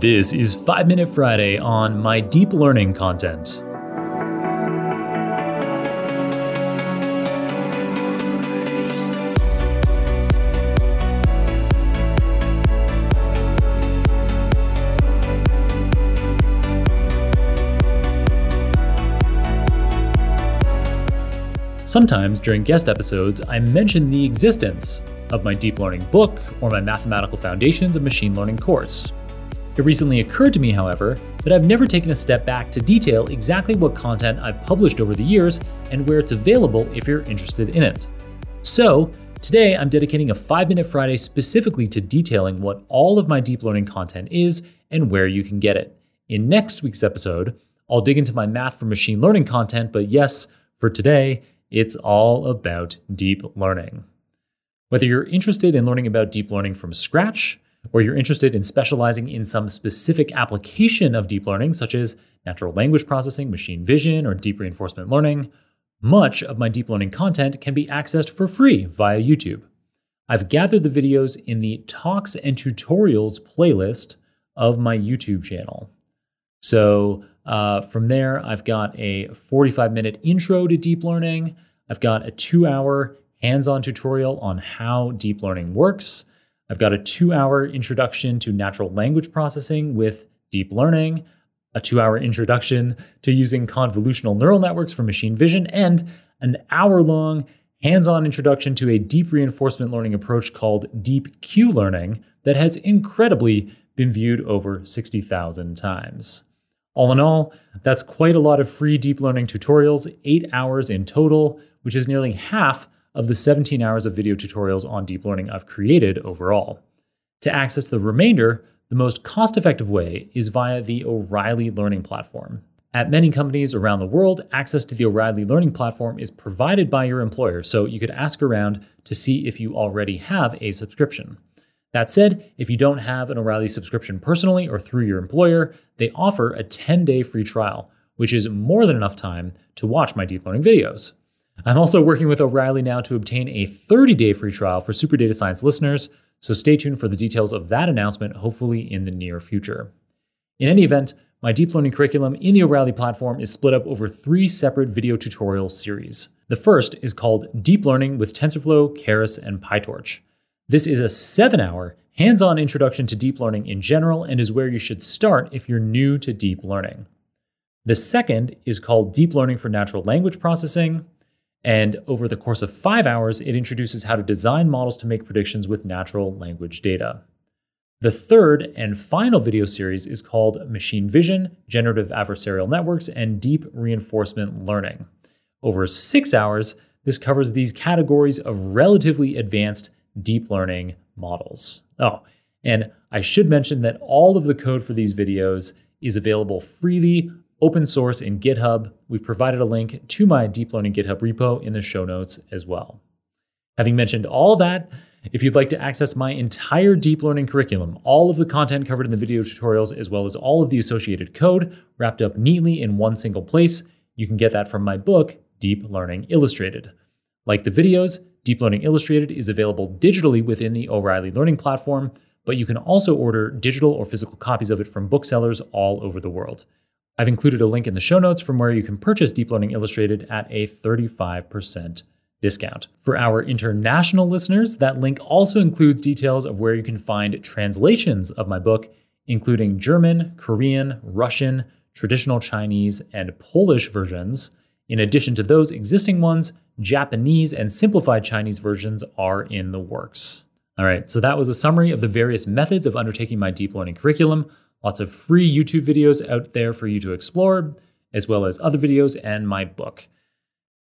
This is 5 Minute Friday on my deep learning content. Sometimes during guest episodes, I mention the existence of my deep learning book or my mathematical foundations of machine learning course. It recently occurred to me, however, that I've never taken a step back to detail exactly what content I've published over the years and where it's available if you're interested in it. So, today I'm dedicating a 5 Minute Friday specifically to detailing what all of my deep learning content is and where you can get it. In next week's episode, I'll dig into my math for machine learning content, but yes, for today, it's all about deep learning. Whether you're interested in learning about deep learning from scratch, or you're interested in specializing in some specific application of deep learning, such as natural language processing, machine vision, or deep reinforcement learning, much of my deep learning content can be accessed for free via YouTube. I've gathered the videos in the Talks and Tutorials playlist of my YouTube channel. So uh, from there, I've got a 45 minute intro to deep learning. I've got a two hour hands on tutorial on how deep learning works. I've got a two hour introduction to natural language processing with deep learning, a two hour introduction to using convolutional neural networks for machine vision, and an hour long hands on introduction to a deep reinforcement learning approach called deep Q learning that has incredibly been viewed over 60,000 times. All in all, that's quite a lot of free deep learning tutorials, eight hours in total, which is nearly half of the 17 hours of video tutorials on deep learning I've created overall. To access the remainder, the most cost effective way is via the O'Reilly Learning Platform. At many companies around the world, access to the O'Reilly Learning Platform is provided by your employer, so you could ask around to see if you already have a subscription. That said, if you don't have an O'Reilly subscription personally or through your employer, they offer a 10 day free trial, which is more than enough time to watch my deep learning videos. I'm also working with O'Reilly now to obtain a 30 day free trial for Super Data Science listeners, so stay tuned for the details of that announcement, hopefully in the near future. In any event, my deep learning curriculum in the O'Reilly platform is split up over three separate video tutorial series. The first is called Deep Learning with TensorFlow, Keras, and PyTorch. This is a seven hour hands on introduction to deep learning in general and is where you should start if you're new to deep learning. The second is called Deep Learning for Natural Language Processing. And over the course of five hours, it introduces how to design models to make predictions with natural language data. The third and final video series is called Machine Vision, Generative Adversarial Networks, and Deep Reinforcement Learning. Over six hours, this covers these categories of relatively advanced deep learning models. Oh, and I should mention that all of the code for these videos is available freely, open source in GitHub. We've provided a link to my deep learning GitHub repo in the show notes as well. Having mentioned all that, if you'd like to access my entire deep learning curriculum, all of the content covered in the video tutorials, as well as all of the associated code wrapped up neatly in one single place, you can get that from my book, Deep Learning Illustrated. Like the videos, Deep Learning Illustrated is available digitally within the O'Reilly Learning Platform, but you can also order digital or physical copies of it from booksellers all over the world. I've included a link in the show notes from where you can purchase Deep Learning Illustrated at a 35% discount. For our international listeners, that link also includes details of where you can find translations of my book, including German, Korean, Russian, traditional Chinese, and Polish versions. In addition to those existing ones, Japanese and simplified Chinese versions are in the works. All right, so that was a summary of the various methods of undertaking my deep learning curriculum. Lots of free YouTube videos out there for you to explore, as well as other videos and my book.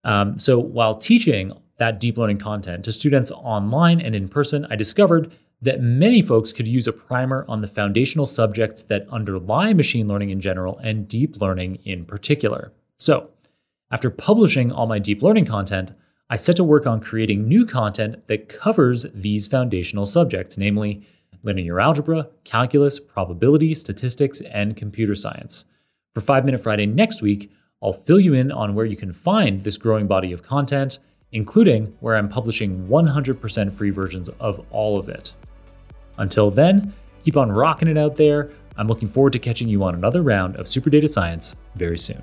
Um, so while teaching that deep learning content to students online and in person, I discovered that many folks could use a primer on the foundational subjects that underlie machine learning in general and deep learning in particular. So, after publishing all my deep learning content, I set to work on creating new content that covers these foundational subjects, namely linear algebra, calculus, probability, statistics, and computer science. For 5 Minute Friday next week, I'll fill you in on where you can find this growing body of content, including where I'm publishing 100% free versions of all of it. Until then, keep on rocking it out there, I'm looking forward to catching you on another round of Super Data Science very soon.